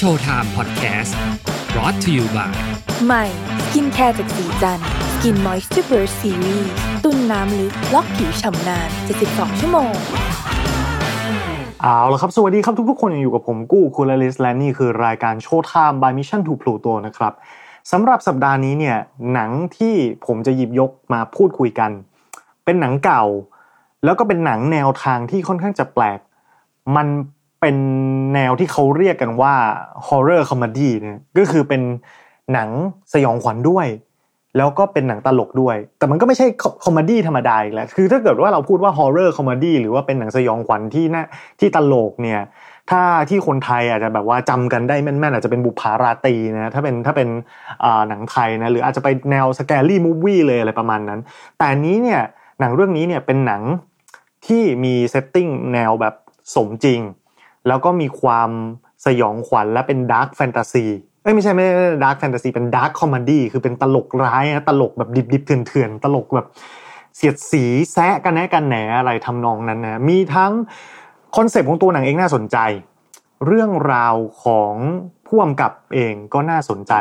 Showtime Podcast brought to you by ใหม่ skincare จากศรีจันทร์ Skin Moisture Burst Series ตุนน้ำลึกล็อกผิวฉ่ำนาน 72 ชั่วโมง เอาละครับ สวัสดีครับทุกๆคนยังอยู่กับผมกู้คูลลิสและนี่คือรายการโชว์ไทม์ by Mission to Pluto นะครับสำหรับสัปดาห์นี้เนี่ยหนังที่ผมจะหยิบยกมาพูดคุยกัน เป็นหนังเก่า แล้วก็เป็นหนังแนวทางที่ค่อนข้างจะแปลก มัน เป็นแนวที่เขาเรียกกันว่า horror comedy เนี่ยก็คือเป็นหนังสยองขวัญด้วย แล้วก็เป็นหนังตลกด้วย แต่มันก็ไม่ใช่ comedy ธรรมดาอีกแล้วคือถ้าเกิดว่าเราพูดว่า horror comedy หรือว่าเป็นหนังสยองขวัญที่น่าที่ตลกเนี่ยถ้าที่คนไทยอาจจะแบบว่าจำกันได้แม่นๆอาจจะเป็นบุพาราตีนะถ้าเป็นถ้าเป็นหนังไทยนะหรืออาจจะไปแนว Scary Movie เลยอะไรประมาณนั้น แต่อันนี้เนี่ยหนังเรื่องนี้เนี่ยเป็นหนังที่มี setting แนวแบบสมจริง แล้วก็มีความสยองขวัญและเป็น dark fantasy เอ้ยไม่ใช่ไม่ใช่ dark fantasy เป็น dark comedy คือเป็นตลกร้ายนะตลกแบบดิบๆเถื่อนๆตลกแบบเสียดสีแซะกันแนะกันแหนอะไรทำนองนั้นนะมีทั้ง concept ของตัวหนังเองน่าสนใจ เรื่องราวของผู้กำกับเองก็น่าสนใจ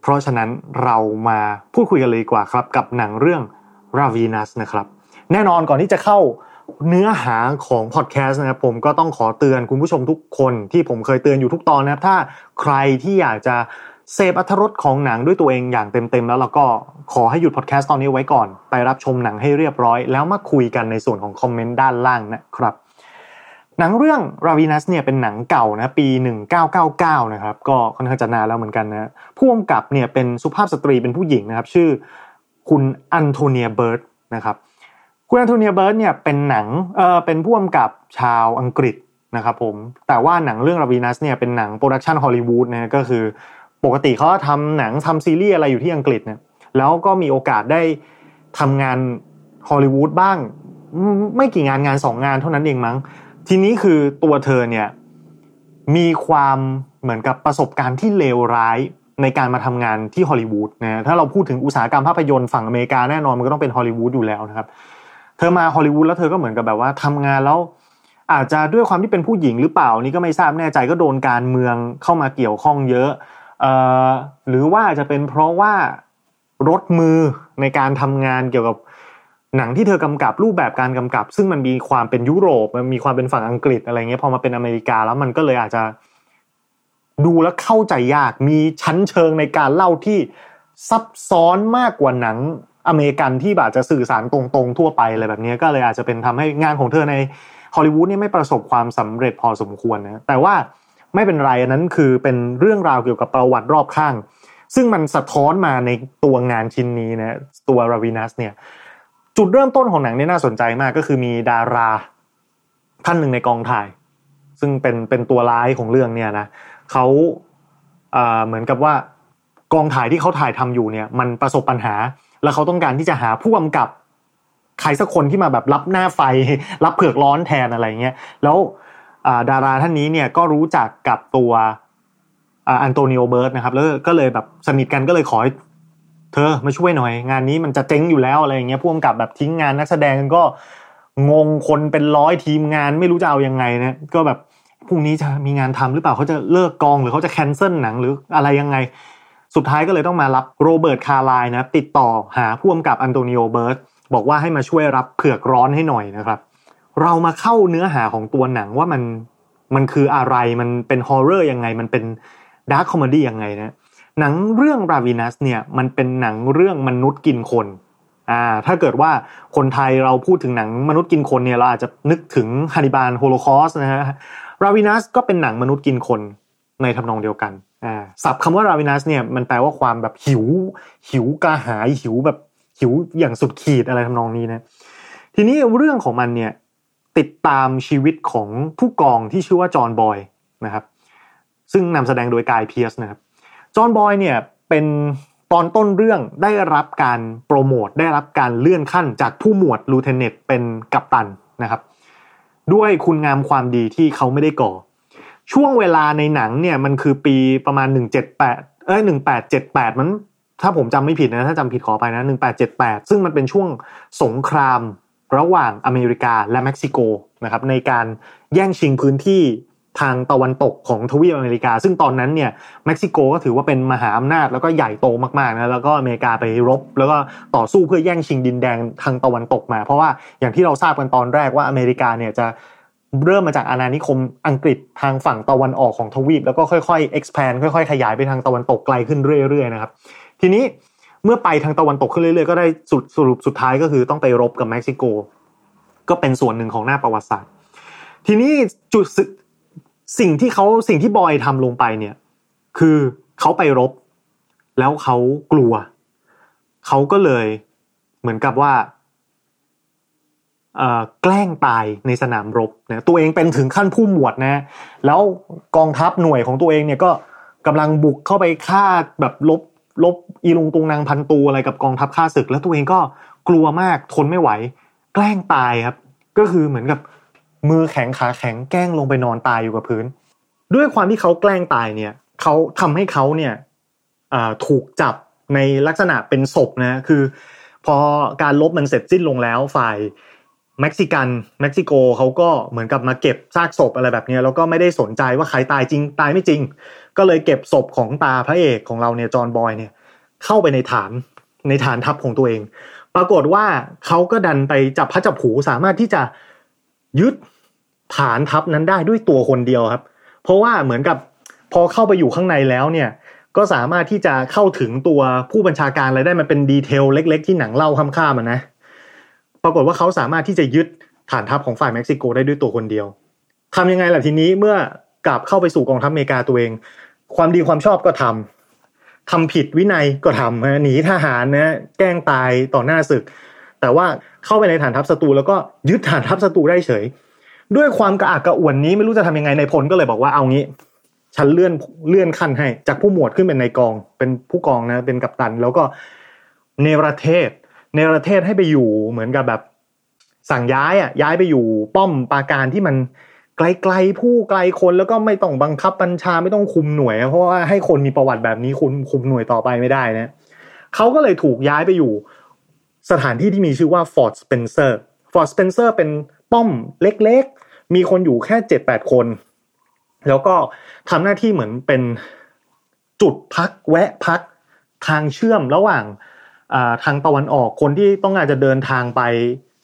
เพราะฉะนั้นเรามาพูดคุยกันเลยดีกว่าครับ กับหนังเรื่อง Ravinas นะครับ แน่นอนก่อนที่จะเข้า เนื้อหาของพอดแคสต์นะครับผมก็ต้องขอเตือนคุณผู้ชมทุกคนที่ผมเคยเตือนอยู่ทุกตอนนะครับ ถ้าใครที่อยากจะเสพอัธรสของหนังด้วยตัวเองอย่างเต็มๆ แล้วเราก็ขอให้หยุดพอดแคสต์ตอนนี้ไว้ก่อน ไปรับชมหนังให้เรียบร้อย แล้วมาคุยกันในส่วนของคอมเมนต์ด้านล่างนะครับ หนังเรื่อง Ravinas เนี่ยเป็นหนังเก่านะปี 1999 นะครับ ก็ค่อนข้างจะนานแล้วเหมือนกันนะผู้กำกับเนี่ยเป็นสุภาพสตรีเป็นผู้หญิงนะครับ ชื่อคุณ Antonia Bird นะครับ คุณ Antonia Bird เนี่ยเป็นหนังเออเป็นผู้กำกับชาวอังกฤษนะครับผมแต่ว่าหนังเรื่อง Ravenous เนี่ยเป็นหนัง production ฮอลลีวูดนะก็คือปกติเขาทำหนังทำซีรีส์อะไรอยู่ที่อังกฤษเนี่ยแล้วก็มีโอกาสได้ทำงานฮอลลีวูดบ้าง ไม่กี่งานงานสองงานเท่านั้นเองมั้ง ทีนี้คือตัวเธอเนี่ยมีความเหมือนกับประสบการณ์ที่เลวร้ายในการมาทำงานที่ฮอลลีวูดนะถ้าเราพูดถึงอุตสาหกรรมภาพยนตร์ฝั่งอเมริกาแน่นอนมันก็ต้องเป็นฮอลลีวูดอยู่แล้วนะครับ ธอมาฮอลลีวูดแล้วเธอก็เหมือนกับแบบว่าทำงานแล้ว อาจจะด้วยความที่เป็นผู้หญิงหรือเปล่านี่ก็ไม่ทราบแน่ใจก็โดนการเมืองเข้ามาเกี่ยวข้องเยอะเอ่อหรือว่าจะเป็นเพราะว่ารถมือในการทำงานเกี่ยวกับหนังที่เธอกำกับรูปแบบการกำกับ ซึ่งมันมีความเป็นยุโรปมันมีความเป็นฝั่งอังกฤษอะไรเงี้ยพอมาเป็นอเมริกาแล้วมันก็เลยอาจจะดูแล้วเข้าใจยากมีชั้นเชิงในการเล่าที่ซับซ้อนมากกว่าหนัง อเมริกันที่แบบจะสื่อสารตรงๆ ทั่วไปอะไรแบบนี้ก็เลยอาจจะเป็นทำให้งานของเธอในฮอลลีวูดนี่ไม่ประสบความสำเร็จพอสมควรนะแต่ว่าไม่เป็นไรอันนั้นคือเป็นเรื่องราวเกี่ยวกับประวัติรอบข้าง ซึ่งมันสะท้อนมาในตัวงานชิ้นนี้นะตัวราวินัสเนี่ยจุดเริ่มต้นของหนังนี่น่าสนใจมากก็คือมีดาราท่านหนึ่งในกองถ่าย ซึ่งเป็นเป็นตัวร้ายของเรื่องเนี่ยนะเขาเหมือนกับว่ากองถ่ายที่เขาถ่ายทำอยู่เนี่ยมันประสบปัญหา แล้วเขาต้องการที่จะหาผู้กำกับใครสักคนที่มาแบบรับหน้าไฟ รับเผือกร้อนแทนอะไรเงี้ยแล้วดาราท่านนี้เนี่ยก็รู้จักกับตัวAntonia Bird นะครับแล้วก็เลยแบบสนิทกันก็เลยขอเธอมาช่วยหน่อย งานนี้มันจะเจ๊งอยู่แล้วอะไรอย่างเงี้ยพ่วงกับแบบทิ้งงานนักแสดงก็งงคนเป็นร้อยทีมงานไม่รู้จะเอายังไงนะก็แบบพรุ่งนี้จะมีงานทำหรือเปล่าเขาจะเลิกกองหรือเขาจะ cancel หนังหรืออะไรยังไง สุดท้ายก็เลยต้องมารับ Robert Carlyle นะติดต่อหาพ่วงกับ Antonia Bird บอกว่าให้มาช่วยรับเผือกร้อนให้หน่อยนะครับ เรามาเข้าเนื้อหาของตัวหนังว่ามันมันคืออะไรมันเป็น horror ยังไง มันเป็น dark comedy ยังไงนะหนังเรื่อง Ravenous เนี่ยมันเป็นหนังเรื่องมนุษย์กินคนอ่าถ้าเกิดว่าคนไทยเราพูดถึงหนังมนุษย์กินคนเนี่ยเราอาจจะนึกถึง Cannibal Holocaust นะฮะ Ravenous ก็เป็นหนังมนุษย์กินคนในทำนองเดียวกัน ศัพท์คำว่า ravenous เนี่ยมันแปลว่าความแบบหิว หิวกระหายหิวแบบหิวอย่างสุดขีดอะไรทำนองนี้นะทีนี้เรื่องของมันเนี่ยติดตามชีวิตของผู้กองที่ชื่อว่าจอห์นบอยนะครับซึ่งนำแสดงโดยกายเพียสนะครับจอห์นบอยเนี่ยเป็นตอนต้นเรื่องได้รับการโปรโมทได้รับการเลื่อนขั้นจากผู้หมวดลูเทนเนตเป็นกัปตันนะครับ ด้วยคุณงามความดีที่เขาไม่ได้ก่อ ช่วงเวลาในหนังเนี่ยมันคือปีประมาณ 178 เอ้ย 1878 มันถ้าผมจำไม่ผิดนะ ถ้าจำผิดขอไปนะ 1878 ซึ่งมันเป็นช่วงสงครามระหว่างอเมริกาและเม็กซิโกนะครับในการแย่งชิงพื้นที่ทางตะวันตกของทวีปอเมริกา ซึ่งตอนนั้นเนี่ยเม็กซิโกก็ถือว่าเป็นมหาอำนาจแล้วก็ใหญ่โตมากๆนะแล้วก็อเมริกาไปรบ แล้วก็ต่อสู้เพื่อแย่งชิงดินแดงทางตะวันตกมา เพราะว่าอย่างที่เราทราบกันตอนแรกว่าอเมริกาเนี่ยจะ เริ่มมาจากอาณานิคมอังกฤษทางฝั่งตะวันออกของทวีป แล้วก็ค่อยๆ expand ค่อยๆ ขยายไปทางตะวันตกไกลขึ้นเรื่อยๆนะครับ ทีนี้เมื่อไปทางตะวันตกขึ้นเรื่อยๆ ก็ได้สุดสรุปสุดท้ายก็คือต้องไปรบกับเม็กซิโก ก็เป็นส่วนหนึ่งของหน้าประวัติศาสตร์ ทีนี้จุดสิ่งที่เขาสิ่งที่บอยทำลงไปเนี่ย คือเขาไปรบ แล้วเขากลัว เขาก็เลยเหมือนกับว่า แกล้งตายในสนามรบนะตัวเองเป็นถึงขั้นผู้หมวดนะแล้วกองทัพหน่วยของตัวเองเนี่ยก็กำลังบุกเข้าไปฆ่าแบบลบลบอีลุงตุงนางพันตูอะไรกับกองทัพฆ่าศึก แล้วตัวเองก็กลัวมากทนไม่ไหว แกล้งตายครับ ก็คือเหมือนกับมือแข็งขาแข็งแกล้งลงไปนอนตายอยู่กับพื้น ด้วยความที่เขาแกล้งตายเนี่ยเขาทำให้เขาเนี่ยถูกจับในลักษณะเป็นศพนะคือ พอการลบมันเสร็จสิ้นลงแล้วฝ่าย เม็กซิกันเม็กซิโกเขาก็เหมือนกับมาเก็บซากศพอะไรแบบนี้แล้วก็ไม่ได้สนใจว่าใครตายจริงตายไม่จริง ก็เลยเก็บศพของตาพระเอกของเราเนี่ย John Boyd เนี่ย เข้าไปในฐานในฐานทัพของตัวเอง ปรากฏว่าเขาก็ดันไปจับพลัดจับผลูสามารถที่จะยึดฐานทัพนั้นได้ด้วยตัวคนเดียวครับ เพราะว่าเหมือนกับพอเข้าไปอยู่ข้างในแล้วเนี่ยก็สามารถที่จะเข้าถึงตัวผู้บัญชาการอะไรได้มันเป็น detail เล็ก ๆ ที่หนังเล่าขำๆมันนะ ปรากฏว่าเขาสามารถที่จะยึดฐานทัพของฝ่ายเม็กซิโกได้ด้วยตัวคนเดียวทำยังไงล่ะทีนี้เมื่อกลับเข้าไปสู่กองทัพอเมริกาตัวเอง ความดีความชอบก็ทำทำผิดวินัยก็ทำนะหนีทหารนะแกล้งตายต่อหน้าศึก แต่ว่าเข้าไปในฐานทัพศัตรูแล้วก็ยึดฐานทัพศัตรูได้เฉย ด้วยความกระอักกระอ่วนนี้ไม่รู้จะทำยังไงในพลก็เลยบอกว่าเอางี้ฉันเลื่อนเลื่อนขั้นให้ จากผู้หมวดขึ้นเป็นนายกอง เป็นผู้กองนะเป็นกัปตัน แล้วก็เนรเทศ ในประเทศให้ไปอยู่เหมือนกับแบบสั่งย้ายอะย้ายไปอยู่ป้อมปราการที่มันไกลๆผู้ไกลคนแล้วก็ไม่ต้องบังคับบัญชาไม่ต้องคุมหน่วย เพราะว่าให้คนมีประวัติแบบนี้คุมคุมหน่วยต่อไปไม่ได้นะเขาก็เลยถูกย้ายไปอยู่สถานที่ที่มีชื่อว่า Fort Spencer Fort Spencer เป็นป้อมเล็กๆ มีคนอยู่แค่เจ็ดแปดคน แล้วก็ทำหน้าที่เหมือนเป็นจุดพักแวะพักทางเชื่อมระหว่าง ทางตะวันออกคนที่ต้องการจะเดินทางไป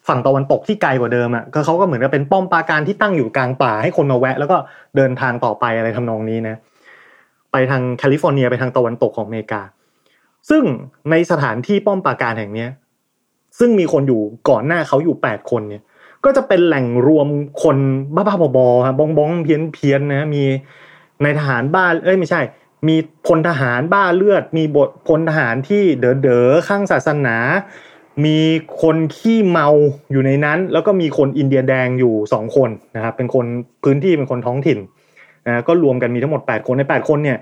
ฝั่งตะวันตกที่ไกลกว่าเดิมอะก็เขาก็เหมือนกับเป็นป้อมปราการที่ตั้งอยู่กลางป่าให้คนมาแวะ แล้วก็เดินทางต่อไปอะไรทำนองนี้นะไปทางแคลิฟอร์เนียไปทางตะวันตกของอเมริกา ซึ่งในสถานที่ป้อมปราการแห่งเนี้ย ซึ่งมีคนอยู่ก่อนหน้าเขาอยู่แปดคนเนี่ย ก็จะเป็นแหล่งรวมคนบ้าๆบอๆครับบองบองเพี้ยนเพียนนะมีในทหารบ้านเอ้ยไม่ใช่ มีพลทหารบ้าเลือด มีบทพลทหารที่เด๋อเด๋อข้างศาสนา มีคนขี้เมาอยู่ในนั้น แล้วก็มีคนอินเดียแดงอยู่สองคนนะครับเป็นคนพื้นที่เป็นคนท้องถิ่นนะก็รวมกันมีทั้งหมด 8 คนใน 8 คนเนี่ย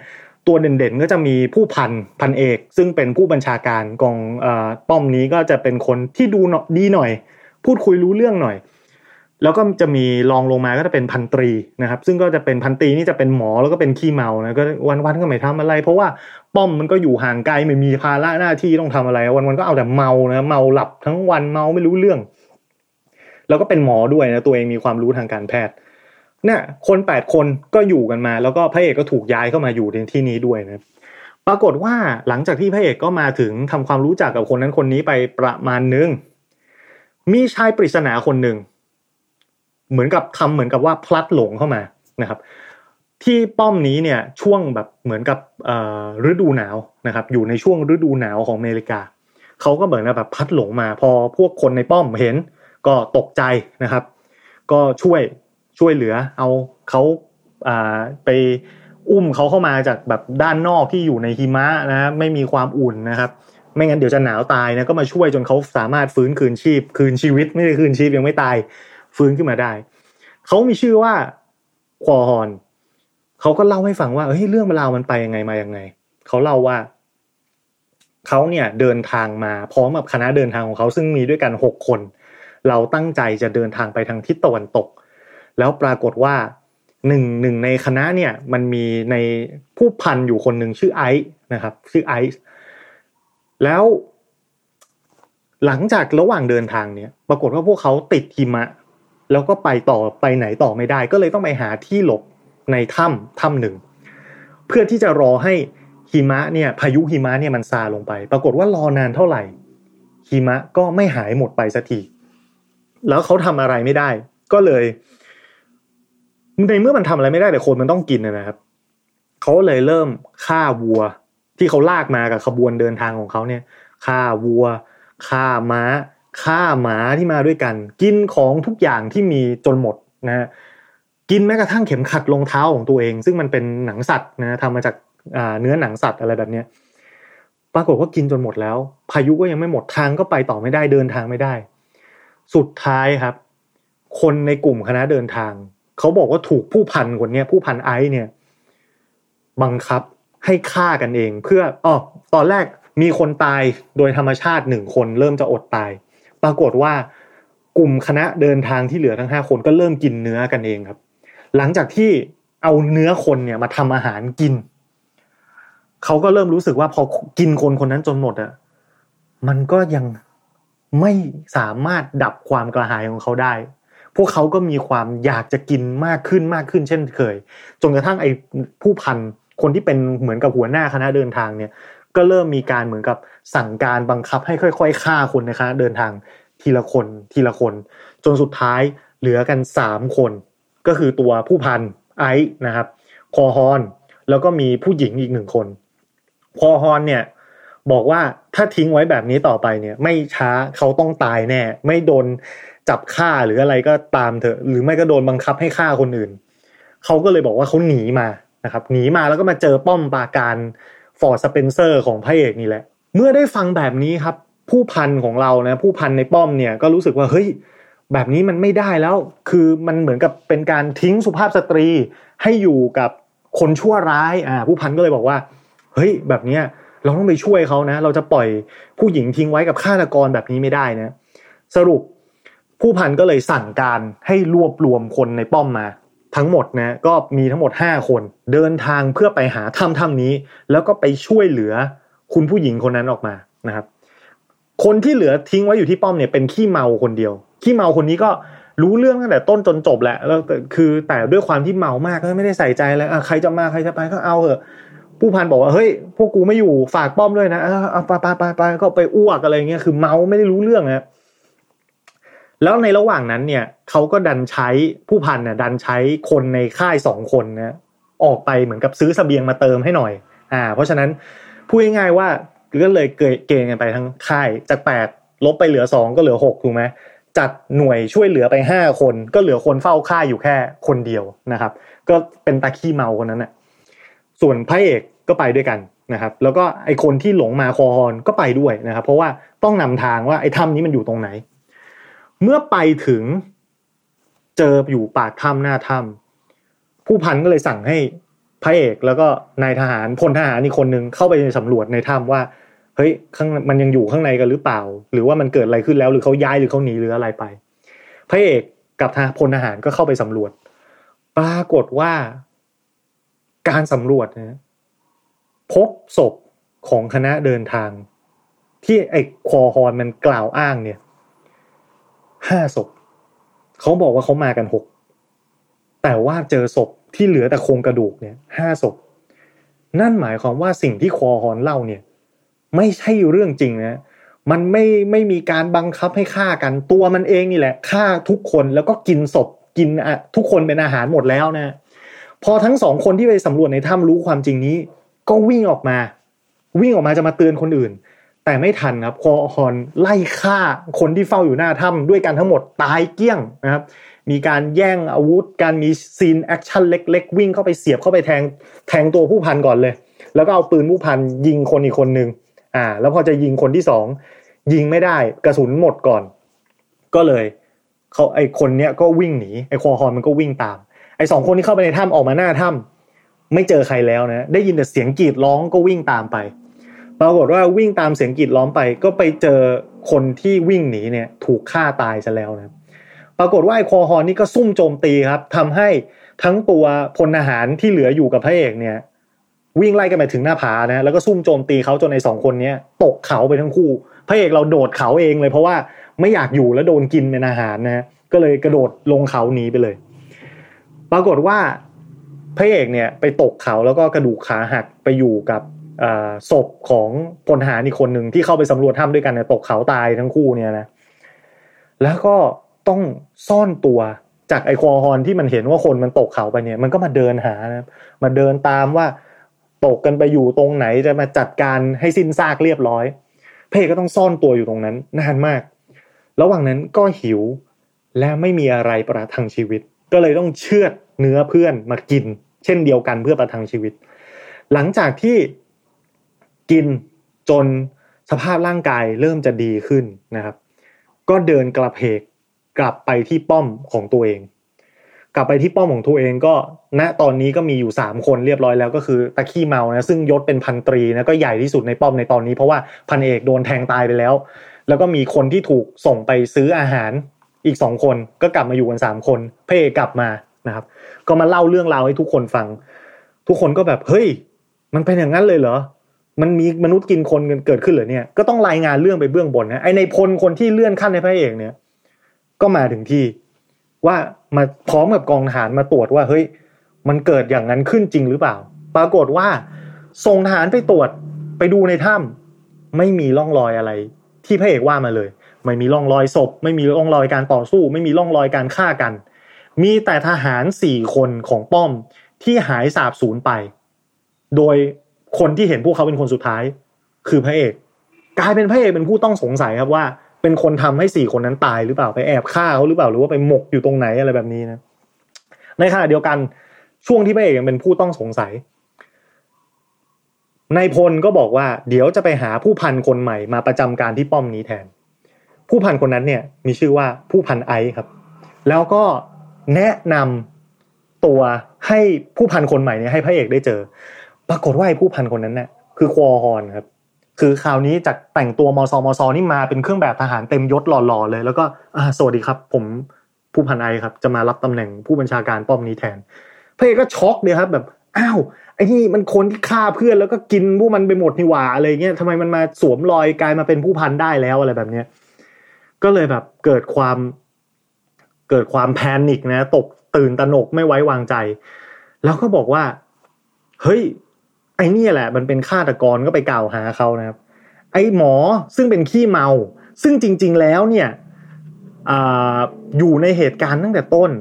ตัวเด่นๆก็จะมีผู้พันพันเอก ซึ่งเป็นผู้บัญชาการกองป้อมนี้ก็จะเป็นคนที่ดูดีหน่อย พูดคุยรู้เรื่องหน่อย แล้วก็จะมีรองลงมาก็จะเป็นพันตรีนะครับ ซึ่งก็จะเป็นพันตรีนี่จะเป็นหมอแล้วก็เป็นขี้เมานะก็วันๆก็ไม่ทำอะไร เพราะว่าป้อมมันก็อยู่ห่างไกลไม่มีภาระหน้าที่ต้องทำอะไร วันๆก็เอาแต่เมานะเมาหลับทั้งวันเมาไม่รู้เรื่อง แล้วก็เป็นหมอด้วยนะตัวเองมีความรู้ทางการแพทย์เนี่ยคนแปดคนก็อยู่กันมา แล้วก็พระเอกก็ถูกย้ายเข้ามาอยู่ในที่นี้ด้วยนะปรากฏว่าหลังจากที่พระเอกก็มาถึงทำความรู้จักกับคนนั้นคนนี้ไปประมาณนึงมีชายปริศนาคนหนึ่ง เหมือนกับทำเหมือนกับว่าพลัดหลงเข้ามานะครับ ที่ป้อมนี้เนี่ยช่วงแบบเหมือนกับฤดูหนาวนะครับ อยู่ในช่วงฤดูหนาวของอเมริกาเขาก็เหมือนแบบพัดหลงมา พอพวกคนในป้อมเห็น ก็ตกใจนะครับ ก็ช่วยช่วยเหลือ เอาเขาไปอุ้มเขาเข้ามาจากแบบด้านนอกที่อยู่ในหิมะนะไม่มีความอุ่นนะครับ ไม่งั้นเดี๋ยวจะหนาวตายนะก็มาช่วยจนเขาสามารถฟื้นคืนชีพ คืนชีวิตไม่ใช่คืนชีพยังไม่ตาย ฟื้นขึ้นมาได้ เขามีชื่อว่าควอฮอนเขาก็เล่าให้ฟังว่าเฮ้ยเรื่องราวมันไปยังไงมายังไง เขาเล่าว่าเขาเนี่ยเดินทางมาพร้อมกับคณะเดินทางของเขาซึ่งมีด้วยกันหกคน เราตั้งใจจะเดินทางไปทางทิศตะวันตก แล้วปรากฏว่าหนึ่งหนึ่งในคณะเนี่ยมันมีในผู้พันอยู่คนหนึ่งชื่อไอซ์นะครับ ชื่อไอซ์แล้วหลังจากระหว่างเดินทางเนี่ย ปรากฏว่าพวกเขาติดหิมะ แล้วก็ไปต่อไปไหนต่อไม่ได้ ก็เลยต้องไปหาที่หลบในถ้ำถ้ำหนึ่ง เพื่อที่จะรอให้หิมะเนี่ยพายุหิมะเนี่ยมันซาลงไป ปรากฏว่ารอนานเท่าไหร่หิมะก็ไม่หายหมดไปสักทีแล้วเขาทำอะไรไม่ได้ ก็เลยในเมื่อมันทำอะไรไม่ได้แต่คนมันต้องกินนะครับเขาเลยเริ่มฆ่าวัวที่เขาลากมากับขบวนเดินทางของเขาเนี่ยฆ่าวัวฆ่าม้า ฆ่าหมาที่มาด้วยกัน กินของทุกอย่างที่มีจนหมดนะฮะกินแม้กระทั่งเข็มขัดรองเท้าของตัวเอง ซึ่งมันเป็นหนังสัตว์นะทำมาจากเนื้อหนังสัตว์อะไรแบบเนี้ยปรากฏว่ากินจนหมดแล้ว พายุก็ยังไม่หมดทางก็ไปต่อไม่ได้เดินทางไม่ได้ สุดท้ายครับ คนในกลุ่มคณะเดินทาง เขาบอกว่าถูกผู้พันคนนี้ผู้พันไอซ์เนี่ย บังคับให้ฆ่ากันเอง เพื่ออ๋อตอนแรกมีคนตายโดยธรรมชาติหนึ่งคนเริ่มจะอดตาย ปรากฏว่ากลุ่มคณะเดินทางที่เหลือทั้งห้าคนก็เริ่มกินเนื้อกันเองครับ หลังจากที่เอาเนื้อคนเนี่ยมาทำอาหารกินเขาก็เริ่มรู้สึกว่าพอกินคนคนนั้นจนหมดอะมันก็ยังไม่สามารถดับความกระหายของเขาได้ พวกเขาก็มีความอยากจะกินมากขึ้นมากขึ้นเช่นเคย จนกระทั่งไอ้ผู้พันคนที่เป็นเหมือนกับหัวหน้าคณะเดินทางเนี่ย ก็เริ่มมีการเหมือนกับสั่งการบังคับให้ค่อย ๆ ฆ่าคนในคะเดินทางทีละคนทีละคน จนสุดท้ายเหลือกันสามคน ก็คือตัวผู้พันไอซ์นะครับคอฮอน แล้วก็มีผู้หญิงอีกหนึ่งคนColqhoun เนี่ยบอกว่าถ้าทิ้งไว้แบบนี้ต่อไปเนี่ย ไม่ช้าเขาต้องตายแน่ ไม่โดนจับฆ่าหรืออะไรก็ตามเถอะ หรือไม่ก็โดนบังคับให้ฆ่าคนอื่น เขาก็เลยบอกว่าเขาหนีมานะครับ หนีมาแล้วก็มาเจอป้อมปราการ Fort Spencer ของพระเอกนี่แหละ เมื่อได้ฟังแบบนี้ครับ ผู้พันของเรานะ ผู้พันในป้อมเนี่ยก็รู้สึกว่าเฮ้ยแบบนี้มันไม่ได้แล้ว คือมันเหมือนกับเป็นการทิ้งสุภาพสตรีให้อยู่กับคนชั่วร้ายอ่าผู้พันก็เลยบอกว่า เฮ้ย แบบเนี้ยเราต้องไปช่วยเขานะ เราจะปล่อยผู้หญิงทิ้งไว้กับฆาตกรแบบนี้ไม่ได้นะ สรุปผู้พันก็เลยสั่งการให้รวบรวมคนในป้อมมา ทั้งหมดนะก็มีทั้งหมด 5 คนเดินทางเพื่อไปหาถ้ำถ้ำนี้ แล้วก็ไปช่วยเหลือคุณผู้หญิงคนนั้นออกมานะครับ คนที่เหลือทิ้งไว้อยู่ที่ป้อมเนี่ยเป็นขี้เมาคนเดียว ขี้เมาคนนี้ก็รู้เรื่องตั้งแต่ต้นจนจบแหละแล้วคือแต่ด้วยความที่เมามากก็ไม่ได้ใส่ใจแล้วใครจะมาใครจะไปก็เอาเถอะผู้พันบอกว่าเฮ้ยพวกกูไม่อยู่ฝากป้อมด้วยนะเอาไปไปไปไปก็ไปอ้วกอะไรเงี้ยคือเมาไม่ได้รู้เรื่องนะ แล้วในระหว่างนั้นเนี่ยเขาก็ดันใช้ผู้พันเนี่ยดันใช้คนในค่ายสองคนนะออกไปเหมือนกับซื้อสเสบียงมาเติมให้หน่อย อ่า เพราะฉะนั้นพูดง่ายๆว่าก็เลยเกณฑ์กันไปทั้งค่ายจากแปดลบไปเหลือสองก็เหลือหกถูกไหมจัดหน่วยช่วยเหลือไปห้าคน ก็เหลือคนเฝ้าค่ายอยู่แค่คนเดียวนะครับ ก็เป็นตาขี้เมาคนนั้นแหละส่วนพระเอกก็ไปด้วยกันนะครับ แล้วก็ไอคนที่หลงมาคอฮอนก็ไปด้วยนะครับ เพราะว่าต้องนำทางว่าไอ้ถ้ำนี้มันอยู่ตรงไหน เมื่อไปถึงเจออยู่ปากถ้ำหน้าถ้ำผู้พันก็เลยสั่งให้พระเอกแล้วก็นายทหารพลทหารอีกคนนึงเข้าไปสำรวจในถ้ำว่าเฮ้ยข้างมันยังอยู่ข้างในกันหรือเปล่า หรือว่ามันเกิดอะไรขึ้นแล้วหรือเขาย้ายหรือเขาหนีหรืออะไรไปพระเอกกับทหารพลทหารก็เข้าไปสำรวจ ปรากฏว่าการสำรวจนะพบศพของคณะเดินทาง ที่ไอ้คอฮอนมันกล่าวอ้างเนี่ย ห้าศพเขาบอกว่าเขามากันหกแต่ว่าเจอศพที่เหลือแต่โครงกระดูกเนี่ยห้าศพนั่นหมายความว่าสิ่งที่คอฮอนเล่าเนี่ย ไม่ใช่เรื่องจริงนะมันไม่ไม่มีการบังคับให้ฆ่ากันตัวมันเองนี่แหละฆ่าทุกคนแล้วก็กินศพกินอะทุกคนเป็นอาหารหมดแล้วนะพอทั้งสองคนที่ไปสำรวจในถ้ำรู้ความจริงนี้ ก็วิ่งออกมา วิ่งออกมาจะมาเตือนคนอื่น แต่ไม่ทันครับคอฮอนไล่ฆ่าคนที่เฝ้าอยู่หน้าถ้ำด้วยกันทั้งหมดตายเกี้ยงนะครับมีการแย่งอาวุธ การมี scene action เล็กๆ วิ่งเข้าไปเสียบเข้าไปแทงแทงตัวผู้พันก่อนเลย แล้วก็เอาปืนผู้พันยิงคนอีกคนนึงอ่า แล้วพอจะยิงคนที่สองยิงไม่ได้กระสุนหมดก่อน ก็เลยเขาไอคนเนี้ยก็วิ่งหนีไอ Colqhoun มันก็วิ่งตามไอ้สองคนที่เข้าไปในถ้ำออกมาหน้าถ้ำไม่เจอใครแล้วนะ ได้ยินแต่เสียงกรีดร้องก็วิ่งตามไป ปรากฏว่าวิ่งตามเสียงกรีดร้องไป ก็ไปเจอคนที่วิ่งหนีเนี่ยถูกฆ่าตายซะแล้วนะปรากฏว่าไอ้คอฮอนนี่ก็ซุ่มโจมตีครับทำให้ทั้งตัวพลทหารที่เหลืออยู่กับพระเอกเนี่ยวิ่งไล่กันไปถึงหน้าผานะแล้วก็ซุ่มโจมตีเขาจนในสองคนนี้ตกเขาไปทั้งคู่พระเอกเราโดดเขาเองเลย เพราะว่าไม่อยากอยู่แล้วโดนกินเป็นอาหารนะก็เลยกระโดดลงเขาหนีไปเลย ปรากฏว่าพระเอกเนี่ยไปตกเขาแล้วก็กระดูกขาหักไปอยู่กับ ศพของพลทหารอีกคนหนึ่งที่เข้าไปสำรวจถ้ำด้วยกันเนี่ยตกเขาตายทั้งคู่เนี่ยนะแล้วก็ต้องซ่อนตัวจากไอคอฮอนที่มันเห็นว่าคนมันตกเขาไปเนี่ย มันก็มาเดินหานะมาเดินตามว่าตกกันไปอยู่ตรงไหนจะมาจัดการให้สิ้นซากเรียบร้อยพระเอกก็ต้องซ่อนตัวอยู่ตรงนั้นนานมาก ระหว่างนั้นก็หิวและไม่มีอะไรประทังชีวิต ก็เลยต้องเชือดเนื้อเพื่อนมากิน เช่นเดียวกันเพื่อประทังชีวิต หลังจากที่ กินจนสภาพร่างกายเริ่มจะดีขึ้นนะครับ ก็เดินกระเพกกลับไปที่ป้อมของตัวเอง กลับไปที่ป้อมของตัวเองก็ณตอนนี้ก็มีอยู่สามคนเรียบร้อยแล้วก็คือตะขี้เมานะซึ่งยศเป็นพันตรีนะก็ใหญ่ที่สุดในป้อมในตอนนี้ เพราะว่าพันเอกโดนแทงตายไปแล้ว แล้วก็มีคนที่ถูกส่งไปซื้ออาหารอีกสองคนก็กลับมาอยู่กันสามคนพระเอกกลับมานะครับ ก็มาเล่าเรื่องราวให้ทุกคนฟัง ทุกคนก็แบบเฮ้ย มันเป็นอย่างนั้นเลยเหรอ มันมีมนุษย์กินคนเกิดขึ้นเหรอเนี่ยก็ต้องรายงานเรื่องไปเบื้องบนนะไอในพลคนที่เลื่อนขั้นในพระเอกเนี่ย ก็มาถึงที่ว่ามาพร้อมกับกองทหารมาตรวจว่าเฮ้ย มันเกิดอย่างนั้นขึ้นจริงหรือเปล่า ปรากฏว่าส่งทหารไปตรวจไปดูในถ้ำไม่มีร่องรอยอะไร ที่พระเอกว่ามาเลย ไม่มีร่องรอยศพ ไม่มีร่องรอยการต่อสู้ ไม่มีร่องรอยการฆ่ากัน มีแต่ทหารสี่คนของป้อมที่หายสาบสูญไป โดย คนที่เห็นพวกเขาเป็นคนสุดท้าย คือพระเอก กลายเป็นพระเอกเป็นผู้ต้องสงสัยครับว่า เป็นคนทำให้สี่คนนั้นตายหรือเปล่าไปแอบฆ่าเขาหรือเปล่าหรือว่าไปหมกอยู่ตรงไหนอะไรแบบนี้นะในขณะเดียวกันช่วงที่พระเอกยังเป็นผู้ต้องสงสัยนายพลก็บอกว่าเดี๋ยวจะไปหาผู้พันคนใหม่มาประจำการที่ป้อมนี้แทน ผู้พันคนนั้นเนี่ยมีชื่อว่าผู้พันไอครับ แล้วก็แนะนำตัวให้ผู้พันคนใหม่เนี่ยให้พระเอกได้เจอ ปรากฏว่าไอ้ผู้พันคนนั้นเนี่ยคือควอฮอนครับ คือคราวนี้จากแต่งตัวมอซอมอซอนี่มาเป็นเครื่องแบบทหารเต็มยศหล่อๆเลย แล้วก็อ่าสวัสดีครับ ผมผู้พันไอครับ จะมารับตำแหน่งผู้บัญชาการป้อมนี้แทนพระเอกก็ช็อกเลยครับ แบบอ้าวไอ้นี่มันคนที่ฆ่าเพื่อนแล้วก็กินพวกมันไปหมดนี่หว่าอะไรเงี้ยทำไมมันมาสวมรอยกลายมาเป็นผู้พันได้แล้วอะไรแบบเนี้ยก็เลยแบบเกิดความเกิดความแพนิคนะ ตกตื่นตระหนกไม่ไว้วางใจ แล้วก็บอกว่า เฮ้ย ไอ้นี่แหละ มันเป็นฆาตกรก็ไปกล่าวหาเขานะครับ ไอ้หมอซึ่งเป็นขี้เมา ซึ่งจริง ๆแล้วเนี่ยออยู่ในเหตุการณ์ตั้งแต่ต้น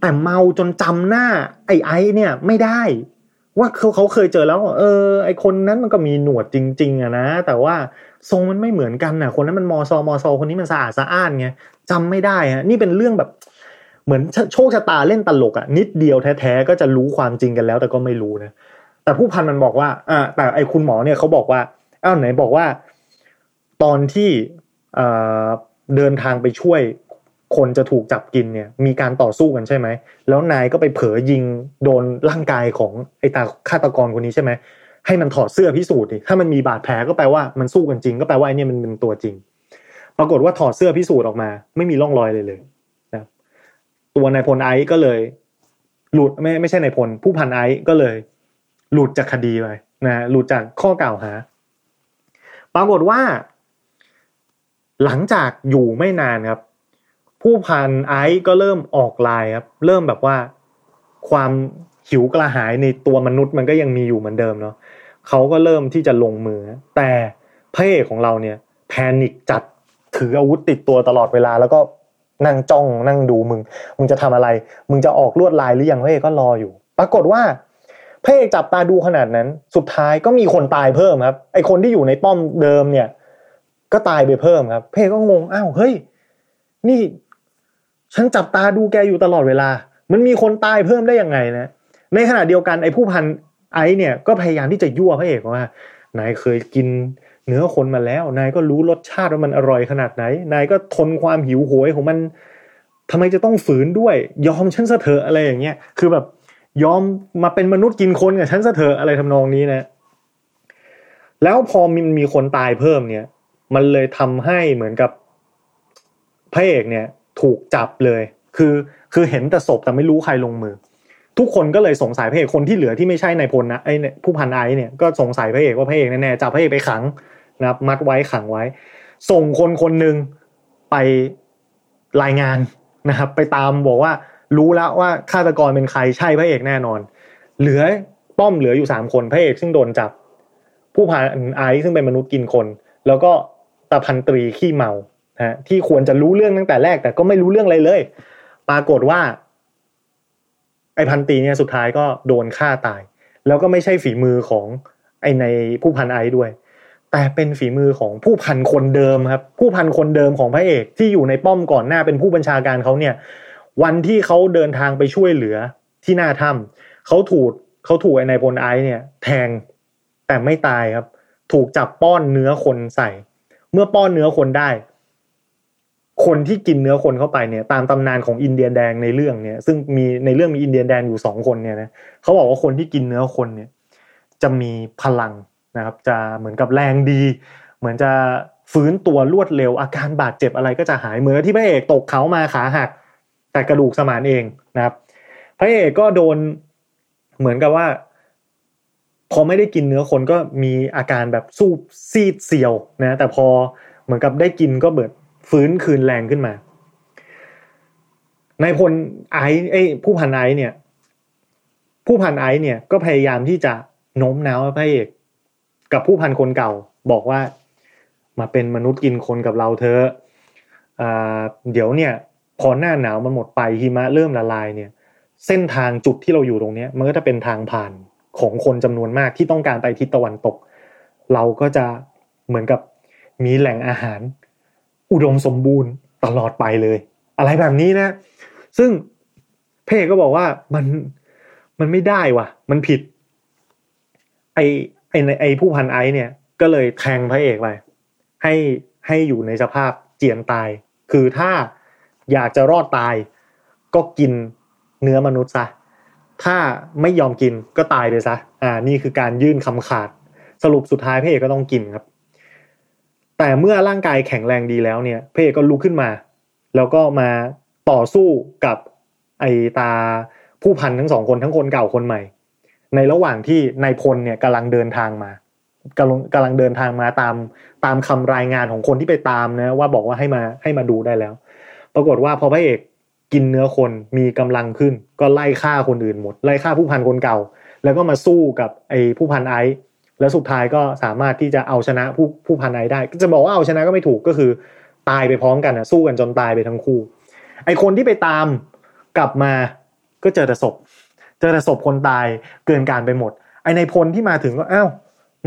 แต่เมาจนจำหน้า ไอ้ไอ้เนี่ยไม่ได้ ว่าเขาเขาเคยเจอแล้ว เออ ไอคนนั้นมันก็มีหนวดจริง ๆอะนะแต่ว่าทรงมันไม่เหมือนกันอะคนนั้นมันมอซอมอซอคนนี้มันสะอาดสะอ้านไงจำไม่ได้ฮะนี่เป็นเรื่องแบบเหมือนโชคชะตาเล่นตลกอะนิดเดียวแท้ๆก็จะรู้ความจริงกันแล้ว แต่ก็ไม่รู้นะ แต่ผู้พันมันบอกว่าอ่าแต่ไอคุณหมอเนี่ยเขาบอกว่าอ้าวไหนบอกว่า ตอนที่เดินทางไปช่วยคนจะถูกจับกินเนี่ย มีการต่อสู้กันใช่ไหม แล้วนายก็ไปเผลอยิงโดนร่างกายของไอ้ตาฆาตกรคนนี้ใช่ไหมให้มันถอดเสื้อพิสูจน์ดิถ้ามันมีบาดแผลก็แปลว่ามันสู้กันจริง ก็แปลว่าไอเนี่ยมันเป็นตัวจริง ปรากฏว่าถอดเสื้อพิสูจน์ออกมา ไม่มีร่องรอยเลยเลยนะตัวนายพลไอซ์ก็เลย หลุดไม่ไม่ใช่นายพลผู้พันไอซ์ก็เลย หลุดจากคดีไปนะหลุดจากข้อกล่าวหา ปรากฏว่า หลังจากอยู่ไม่นานครับ ผู้พันไอซ์ก็เริ่มออกลายครับ เริ่มแบบว่าความหิวกระหายในตัวมนุษย์มันก็ยังมีอยู่เหมือนเดิมเนาะเขาก็เริ่มที่จะลงมือ แต่พระเอกของเราเนี่ย แพนิคจัดถืออาวุธติดตัวตลอดเวลา แล้วก็นั่งจ้องนั่งดูมึง มึงจะทำอะไร มึงจะออกลวดลายหรือยังพระเอกก็รออยู่ ปรากฏว่า พระเอกจับตาดูขนาดนั้น สุดท้ายก็มีคนตายเพิ่มครับ ไอคนที่อยู่ในป้อมเดิมเนี่ย ก็ตายไปเพิ่มครับพระเอกก็งงอ้าวเฮ้ย นี่ ฉันจับตาดูแกอยู่ตลอดเวลา มันมีคนตายเพิ่มได้ยังไงนะในขณะเดียวกันไอผู้พันไอเนี่ยก็พยายามที่จะยั่วพระเอกว่านายเคยกินเนื้อคนมาแล้ว นายก็รู้รสชาติว่ามันอร่อยขนาดไหน นายก็ทนความหิวโหยของมันทำไมจะต้องฝืนด้วย ยอมฉันซะเถอะอะไรอย่างเงี้ยคือแบบ ยอมมาเป็นมนุษย์กินคนกับฉันซะเถอะอะไรทำนองนี้นะ แล้วพอมีมีคนตายเพิ่มเนี่ย มันเลยทำให้เหมือนกับพระเอกเนี่ย ถูกจับเลย คือคือเห็นแต่ศพแต่ไม่รู้ใครลงมือ ทุกคนก็เลยสงสัยพระเอกคนที่เหลือที่ไม่ใช่นายพลนะไอ้ผู้พันไอเนี่ยก็สงสัยพระเอกว่าพระเอกแน่ๆจับพระเอกไปขังนะครับมัดไว้ขังไว้ ส่งคนคนหนึ่งไปรายงานนะครับ ไปตามบอกว่า รู้แล้วว่าฆาตกรเป็นใครใช่พระเอกแน่นอน เหลือป้อมเหลืออยู่สามคนพระเอกซึ่งโดนจับ ผู้พันไอซ์ซึ่งเป็นมนุษย์กินคน แล้วก็ตาพันตรีขี้เมาฮะที่ควรจะรู้เรื่องตั้งแต่แรก แต่ก็ไม่รู้เรื่องอะไรเลย ปรากฏว่า ไอพันตรีเนี่ยสุดท้ายก็โดนฆ่าตาย แล้วก็ไม่ใช่ฝีมือของไอในผู้พันไอซ์ด้วย แต่เป็นฝีมือของผู้พันคนเดิมครับ ผู้พันคนเดิมของพระเอกที่อยู่ในป้อมก่อนหน้าเป็นผู้บัญชาการเขาเนี่ย วันที่เขาเดินทางไปช่วยเหลือที่หน้าถ้ำเขาถูกเขาถูกไอ้นายพลไอซ์เนี่ย แทงแต่ไม่ตายครับ ถูกจับป้อนเนื้อคนใส่ เมื่อป้อนเนื้อคนได้ คนที่กินเนื้อคนเข้าไปเนี่ย ตามตำนานของอินเดียแดงในเรื่องเนี่ย ซึ่งมีในเรื่องมีอินเดียแดงอยู่สองคนเนี่ยนะเขาบอกว่าคนที่กินเนื้อคนเนี่ย จะมีพลังนะครับ จะเหมือนกับแรงดี เหมือนจะฟื้นตัวรวดเร็วอาการบาดเจ็บอะไรก็จะหายเหมือนที่พระเอกตกเขามาขาหัก แต่กระดูกสมานเองนะครับ พระเอกก็โดนเหมือนกับว่า พอไม่ได้กินเนื้อคนก็มีอาการแบบสู้ซีดเซียวนะ แต่พอเหมือนกับได้กินก็เบิดฟื้นคืนแรงขึ้นมานายพลไอซ์เอ้ผู้พันไอซ์เนี่ย ผู้พันไอซ์เนี่ยก็พยายามที่จะโน้มน้าวพระเอกกับผู้พันคนเก่าบอกว่ามาเป็นมนุษย์กินคนกับเราเธออเดี๋ยวเนี่ย พอหน้าหนาวมันหมดไปหิมะเริ่มละลายเนี่ย เส้นทางจุดที่เราอยู่ตรงเนี้ย มันก็จะเป็นทางผ่านของคนจำนวนมากที่ต้องการไปทิศตะวันตก เราก็จะเหมือนกับมีแหล่งอาหาร อุดมสมบูรณ์ตลอดไปเลย อะไรแบบนี้นะ ซึ่งเพ่ก็บอกว่ามันมันไม่ได้ว่ะ มันผิด ไอไอไอผู้พันไอเนี่ย ก็เลยแทงพระเอกไปให้ให้อยู่ในสภาพเจียนตาย คือถ้า อยากจะรอดตาย ก็กินเนื้อมนุษย์ซะถ้าไม่ยอมกินก็ตายไปซะอ่านี่คือการยื่นคำขาด สรุปสุดท้ายพระเอกก็ต้องกินครับ แต่เมื่อร่างกายแข็งแรงดีแล้วเนี่ยพระเอกก็ลุกขึ้นมา แล้วก็มาต่อสู้กับไอตาผู้พันทั้งสองคนทั้งคนเก่าคนใหม่ ในระหว่างที่นายพลเนี่ยกำลังเดินทางมากำลังกำลังเดินทางมาตามตามคำรายงานของคนที่ไปตามนะว่าบอกว่าให้มาให้มาดูได้แล้ว ปรากฏว่าพอพระเอกกินเนื้อคนมีกำลังขึ้น ก็ไล่ฆ่าคนอื่นหมด ไล่ฆ่าผู้พันคนเก่า แล้วก็มาสู้กับไอ้ผู้พันไอซ์แล้วสุดท้ายก็สามารถที่จะเอาชนะผู้ผู้พันไอซ์ได้ จะบอกว่าเอาชนะก็ไม่ถูกก็คือตายไปพร้อมกันนะสู้กันจนตายไปทั้งคู่ ไอคนที่ไปตามกลับมาก็เจอแต่ศพ เจอแต่ศพคนตายเกินการไปหมด ไอในพลที่มาถึงก็อ้าว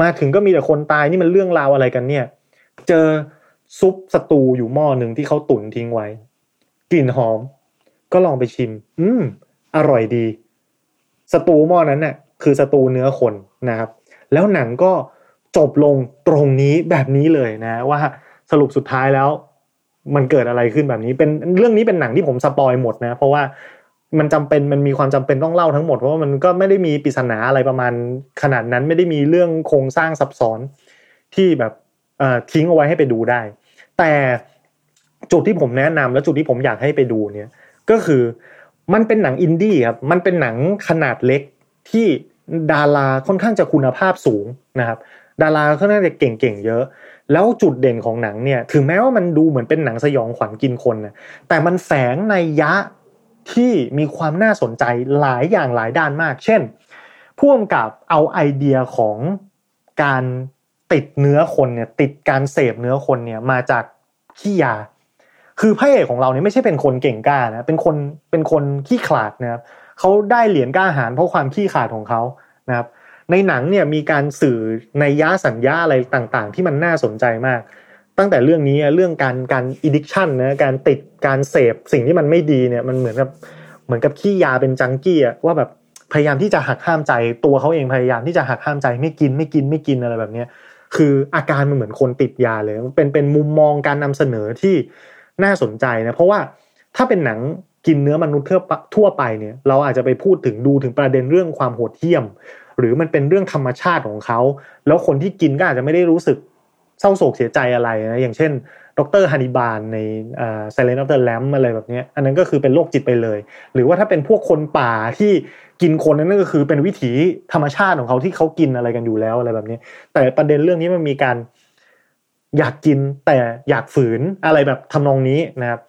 มาถึงก็มีแต่คนตายนี่มันเรื่องราวอะไรกันเนี่ย เจอซุปสตูอยู่หม้อหนึ่งที่เขาตุ๋นทิ้งไว้ กลิ่นหอม ก็ลองไปชิม อืม อร่อยดี สตูหม้อนั้นเน่ะ คือสตูเนื้อคนนะครับ แล้วหนังก็จบลงตรงนี้แบบนี้เลยนะ ว่าสรุปสุดท้ายแล้ว มันเกิดอะไรขึ้นแบบนี้ เป็นเรื่องนี้เป็นหนังที่ผมสปอยหมดนะ เพราะว่ามันจำเป็นมันมีความจำเป็นต้องเล่าทั้งหมดเพราะว่ามันก็ไม่ได้มีปริศนาอะไรประมาณขนาดนั้นไม่ได้มีเรื่องโครงสร้างซับซ้อนที่แบบทิ้งเอาไว้ให้ไปดูได้ แต่ จุดที่ผมแนะนำและจุดที่ผมอยากให้ไปดูเนี่ย ก็คือมันเป็นหนังอินดี้ครับ มันเป็นหนังขนาดเล็กที่ดาราค่อนข้างจะคุณภาพสูงนะครับ ดาราค่อนข้างจะเก่งๆเยอะ แล้วจุดเด่นของหนังเนี่ยถึงแม้ว่ามันดูเหมือนเป็นหนังสยองขวัญกินคนนะแต่มันแฝงในยะที่มีความน่าสนใจหลายอย่างหลายด้านมาก เช่นพ่วงกับเอาไอเดียของการติดเนื้อคนเนี่ยติดการเสพเนื้อคนเนี่ยมาจากขี้ยา คือพระเอกของเราเนี่ยไม่ใช่เป็นคนเก่งกล้านะเป็นคนเป็นคนขี้ขลาดนะครับเขาได้เหรียญกล้าหาญเพราะความขี้ขลาดของเขานะครับ ในหนังเนี่ยมีการสื่อในย่าสัญญาอะไรต่างๆ ที่มันน่าสนใจมาก ตั้งแต่เรื่องนี้เรื่องการการอิดิชันนะการติดการเสพสิ่งที่มันไม่ดีเนี่ยมันเหมือนกับเหมือนกับขี้ยาเป็นจังกี้อะว่าแบบพยายามที่จะหักห้ามใจตัวเขาเองพยายามที่จะหักห้ามใจไม่กินไม่กินไม่กินอะไรแบบเนี้ยคืออาการมันเหมือนคนติดยาเลยเป็นเป็นมุมมองการนำเสนอที่ น่าสนใจนะเพราะว่าถ้าเป็นหนังกินเนื้อมนุษย์ทั่วไปเนี่ย เราอาจจะไปพูดถึงดูถึงประเด็นเรื่องความโหดเหี้ยม หรือมันเป็นเรื่องธรรมชาติของเขา แล้วคนที่กินก็อาจจะไม่ได้รู้สึกเศร้าโศกเสียใจอะไรนะอย่างเช่น ดรฮันนิบาลในอ่า Silent of the Lamb อะไรแบบนี้อันนั้นก็คือเป็นโรคจิตไปเลย หรือว่าถ้าเป็นพวกคนป่าที่กินคนนั้นก็คือเป็นวิถีธรรมชาติของเขาที่เขากินอะไรกันอยู่แล้วอะไรแบบนี้ แต่ประเด็นเรื่องนี้มันมีการ อยากกินแต่อยากฝืนอะไรแบบทำนองนี้นะครับ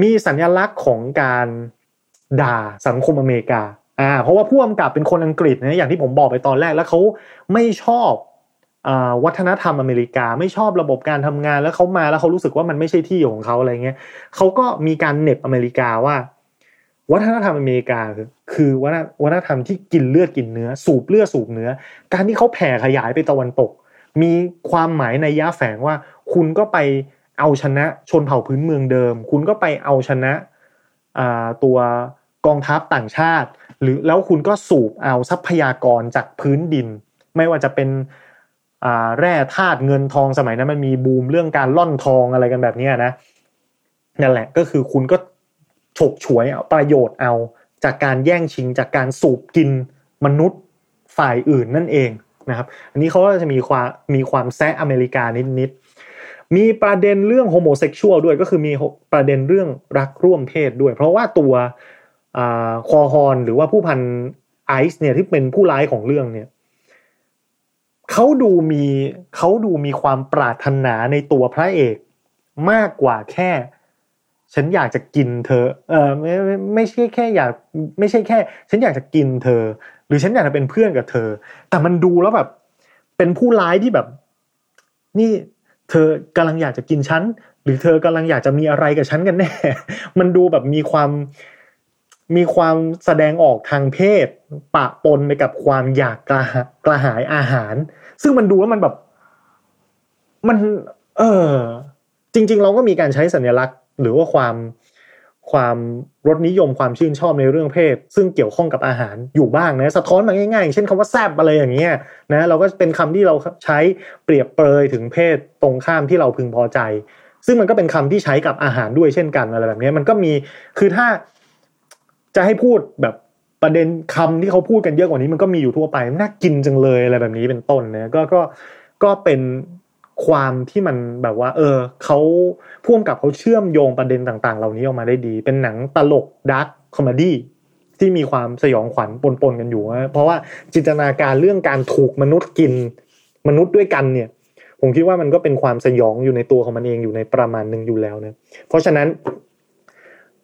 มีสัญลักษณ์ของการด่าสังคมอเมริกาอ่าเพราะว่าผู้กำกับเป็นคนอังกฤษนะอย่างที่ผมบอกไปตอนแรกแล้วเขาไม่ชอบวัฒนธรรมอเมริกาไม่ชอบระบบการทำงานแล้วเขามาแล้วเขารู้สึกว่ามันไม่ใช่ที่ของเขาอะไรเงี้ยเขาก็มีการเน็บอเมริกาว่า วัฒนธรรมอเมริกาคือคือวัฒนธรรมที่กินเลือดกินเนื้อ สูบเลือดสูบเนื้อ การที่เขาแผ่ขยายไปตะวันตก มีความหมายในยะแฝงว่า คุณก็ไปเอาชนะชนเผ่าพื้นเมืองเดิม คุณก็ไปเอาชนะตัวกองทัพต่างชาติ หรือแล้วคุณก็สูบเอาทรัพยากรจากพื้นดิน ไม่ว่าจะเป็นแร่ธาตุเงินทองสมัยนั้นมันมีบูมเรื่องการล่อนทองอะไรกันแบบนี้นะนั่นแหละก็คือคุณก็ฉกฉวยเอาประโยชน์เอาจากการแย่งชิงจากการสูบกินมนุษย์ฝ่ายอื่นนั่นเอง นะครับ อันนี้เขาก็จะมีความมีความแซะอเมริกานิดๆ มีประเด็นเรื่องโฮโมเซ็กชวลด้วยก็คือมีประเด็นเรื่องรักร่วมเพศด้วย เพราะว่าตัวคอฮอนหรือว่าผู้พันไอซ์เนี่ยที่เป็นผู้ร้ายของเรื่องเนี่ยเขาดูมีเขาดูมีความปรารถนาในตัวพระเอกมากกว่าแค่ ฉันอยากจะกินเธอ เออไม่ไม่ไม่ใช่แค่อยากไม่ใช่แค่ ฉันอยากจะกินเธอ หรือฉันอยากจะเป็นเพื่อนกับเธอ แต่มันดูแล้วแบบ เป็นผู้ร้ายที่แบบ นี่เธอกำลังอยากจะกินฉันหรือเธอกำลังอยากจะมีอะไรกับฉันกันแน่ มันดูแบบมีความมีความแสดงออกทางเพศ ปะปนไปกับความอยากกระกระหายอาหาร ซึ่งมันดูแล้วมันแบบ มัน เออ จริง ๆ เราก็มีการใช้สัญลักษณ์ หรือว่าความ ความรสนิยมความชื่นชอบในเรื่องเพศ ซึ่งเกี่ยวข้องกับอาหารอยู่บ้างนะสะท้อนมาง่ายๆ เช่นคำว่าแซบอะไรอย่างเงี้ยนะเราก็เป็นคำที่เราใช้เปรียบเปรยถึงเพศตรงข้ามที่เราพึงพอใจ ซึ่งมันก็เป็นคำที่ใช้กับอาหารด้วยเช่นกันอะไรแบบนี้มันก็มีคือถ้าจะให้พูดแบบประเด็นคำที่เขาพูดกันเยอะกว่านี้มันก็มีอยู่ทั่วไปน่ากินจังเลยอะไรแบบนี้เป็นต้นนะก็ก็ก็เป็น ความที่มันแบบว่า เออเขาพ่วงกับเขาเชื่อมโยงประเด็นต่างๆ เหล่านี้ออกมาได้ดี เป็นหนังตลก dark comedyที่มีความสยองขวัญปนๆกันอยู่เพราะว่าจินตนาการเรื่องการถูกมนุษย์กินมนุษย์ด้วยกันเนี่ย ผมคิดว่ามันก็เป็นความสยองอยู่ในตัวของมันเองอยู่ในประมาณหนึ่งอยู่แล้วนะเพราะฉะนั้น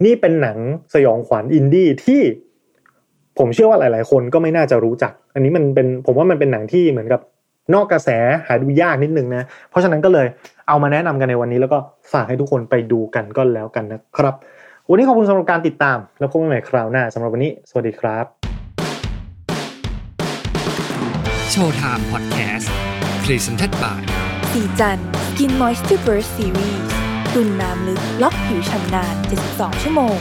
นี่เป็นหนังสยองขวัญอินดี้ที่ผมเชื่อว่าหลาย ๆ คนก็ไม่น่าจะรู้จัก อันนี้มันเป็นผมว่ามันเป็นหนังที่เหมือนกับ นอกกระแสหาดูยากนิดนึงนะ เพราะฉะนั้นก็เลยเอามาแนะนำกันในวันนี้แล้วก็ฝากให้ทุกคนไปดูกันก็แล้วกันนะครับ วันนี้ขอบคุณสำหรับการติดตาม แล้วพบกันใหม่คราวหน้าสำหรับวันนี้ สวัสดีครับ Showtime Podcast present by ศรีจันทร์ Skin Moisture Burst Series ตุนน้ำลึกล็อกผิวฉ่ำนาน72 ชั่วโมง